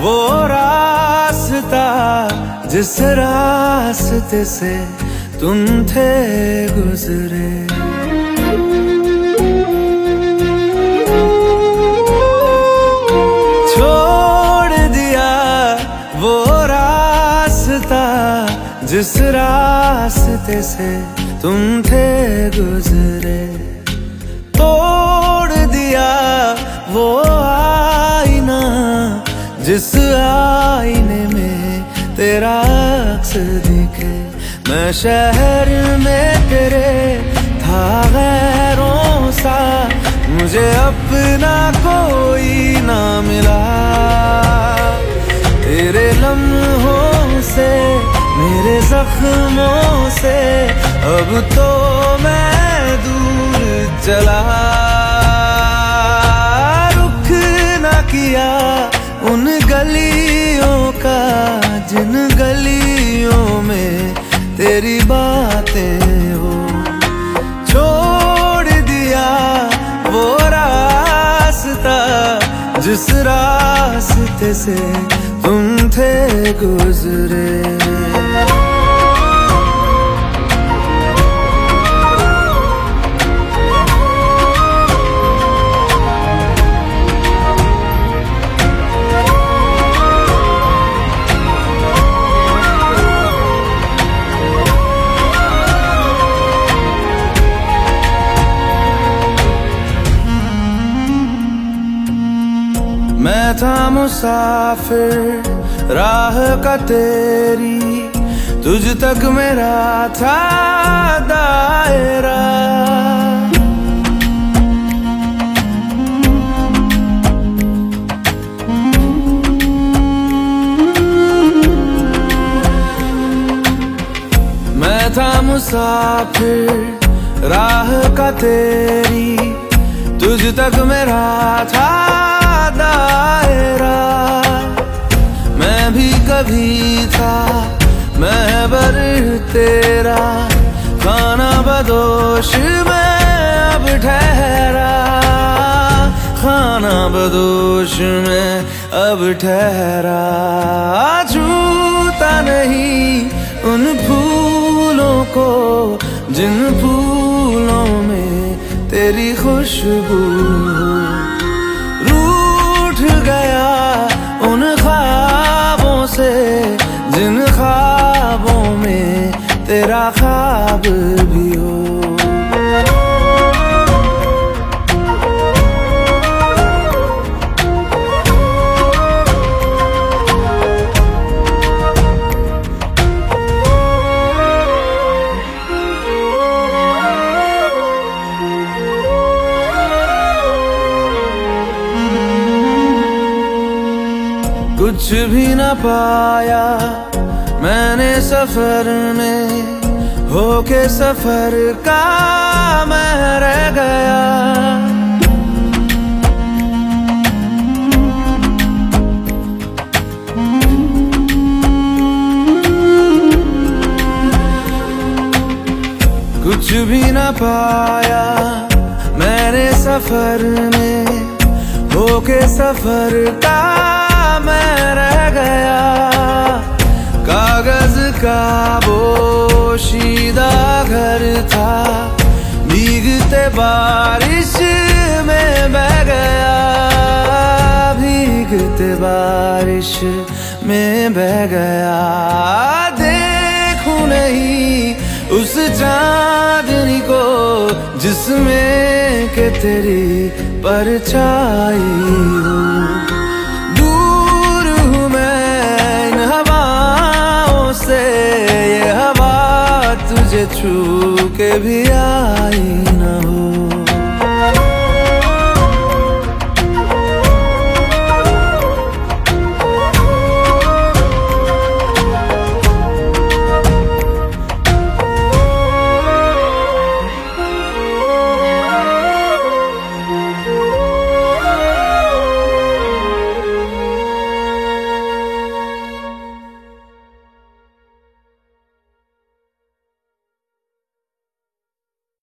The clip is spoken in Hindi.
वो रास्ता जिस रास्ते से तुम थे गुजरे। जिस रास्ते से तुम थे गुजरे, तोड़ दिया वो आईना, जिस आईने में तेरा अक्स दिखे। मैं शहर में तेरे था गैरों सा, मुझे अपना कोई जख्मों से, अब तो मैं दूर चला। रुख ना किया उन गलियों का, जिन गलियों में तेरी बातें हो। छोड़ दिया वो रास्ता, जिस रास्ते से तुम थे गुजरे। मैं था मुसाफिर, राह का तेरी, तुझ तक मेरा था दायरा। मैं था मुसाफिर, राह का तेरी, तुझ तक मेरा था तेरा खाना बदोश में अब ठहरा। खाना बदोश में अब ठहरा। छूता नहीं उन फूलों को जिन फूलों में तेरी खुशबू ख्वाब भी हो। कुछ भी न पाया मैंने सफ़र में। होके सफ़र का मैं रह गया। कुछ भी न पाया मैंने सफ़र में, होके सफ़र का मैं रह गया। कागज़ का बोशीदा घर था। भीगते बारिश में बह गया। भीगते बारिश में बह गया। देखू नहीं उस चांदनी को जिसमें के तेरी परछाई हो। भी आई न हो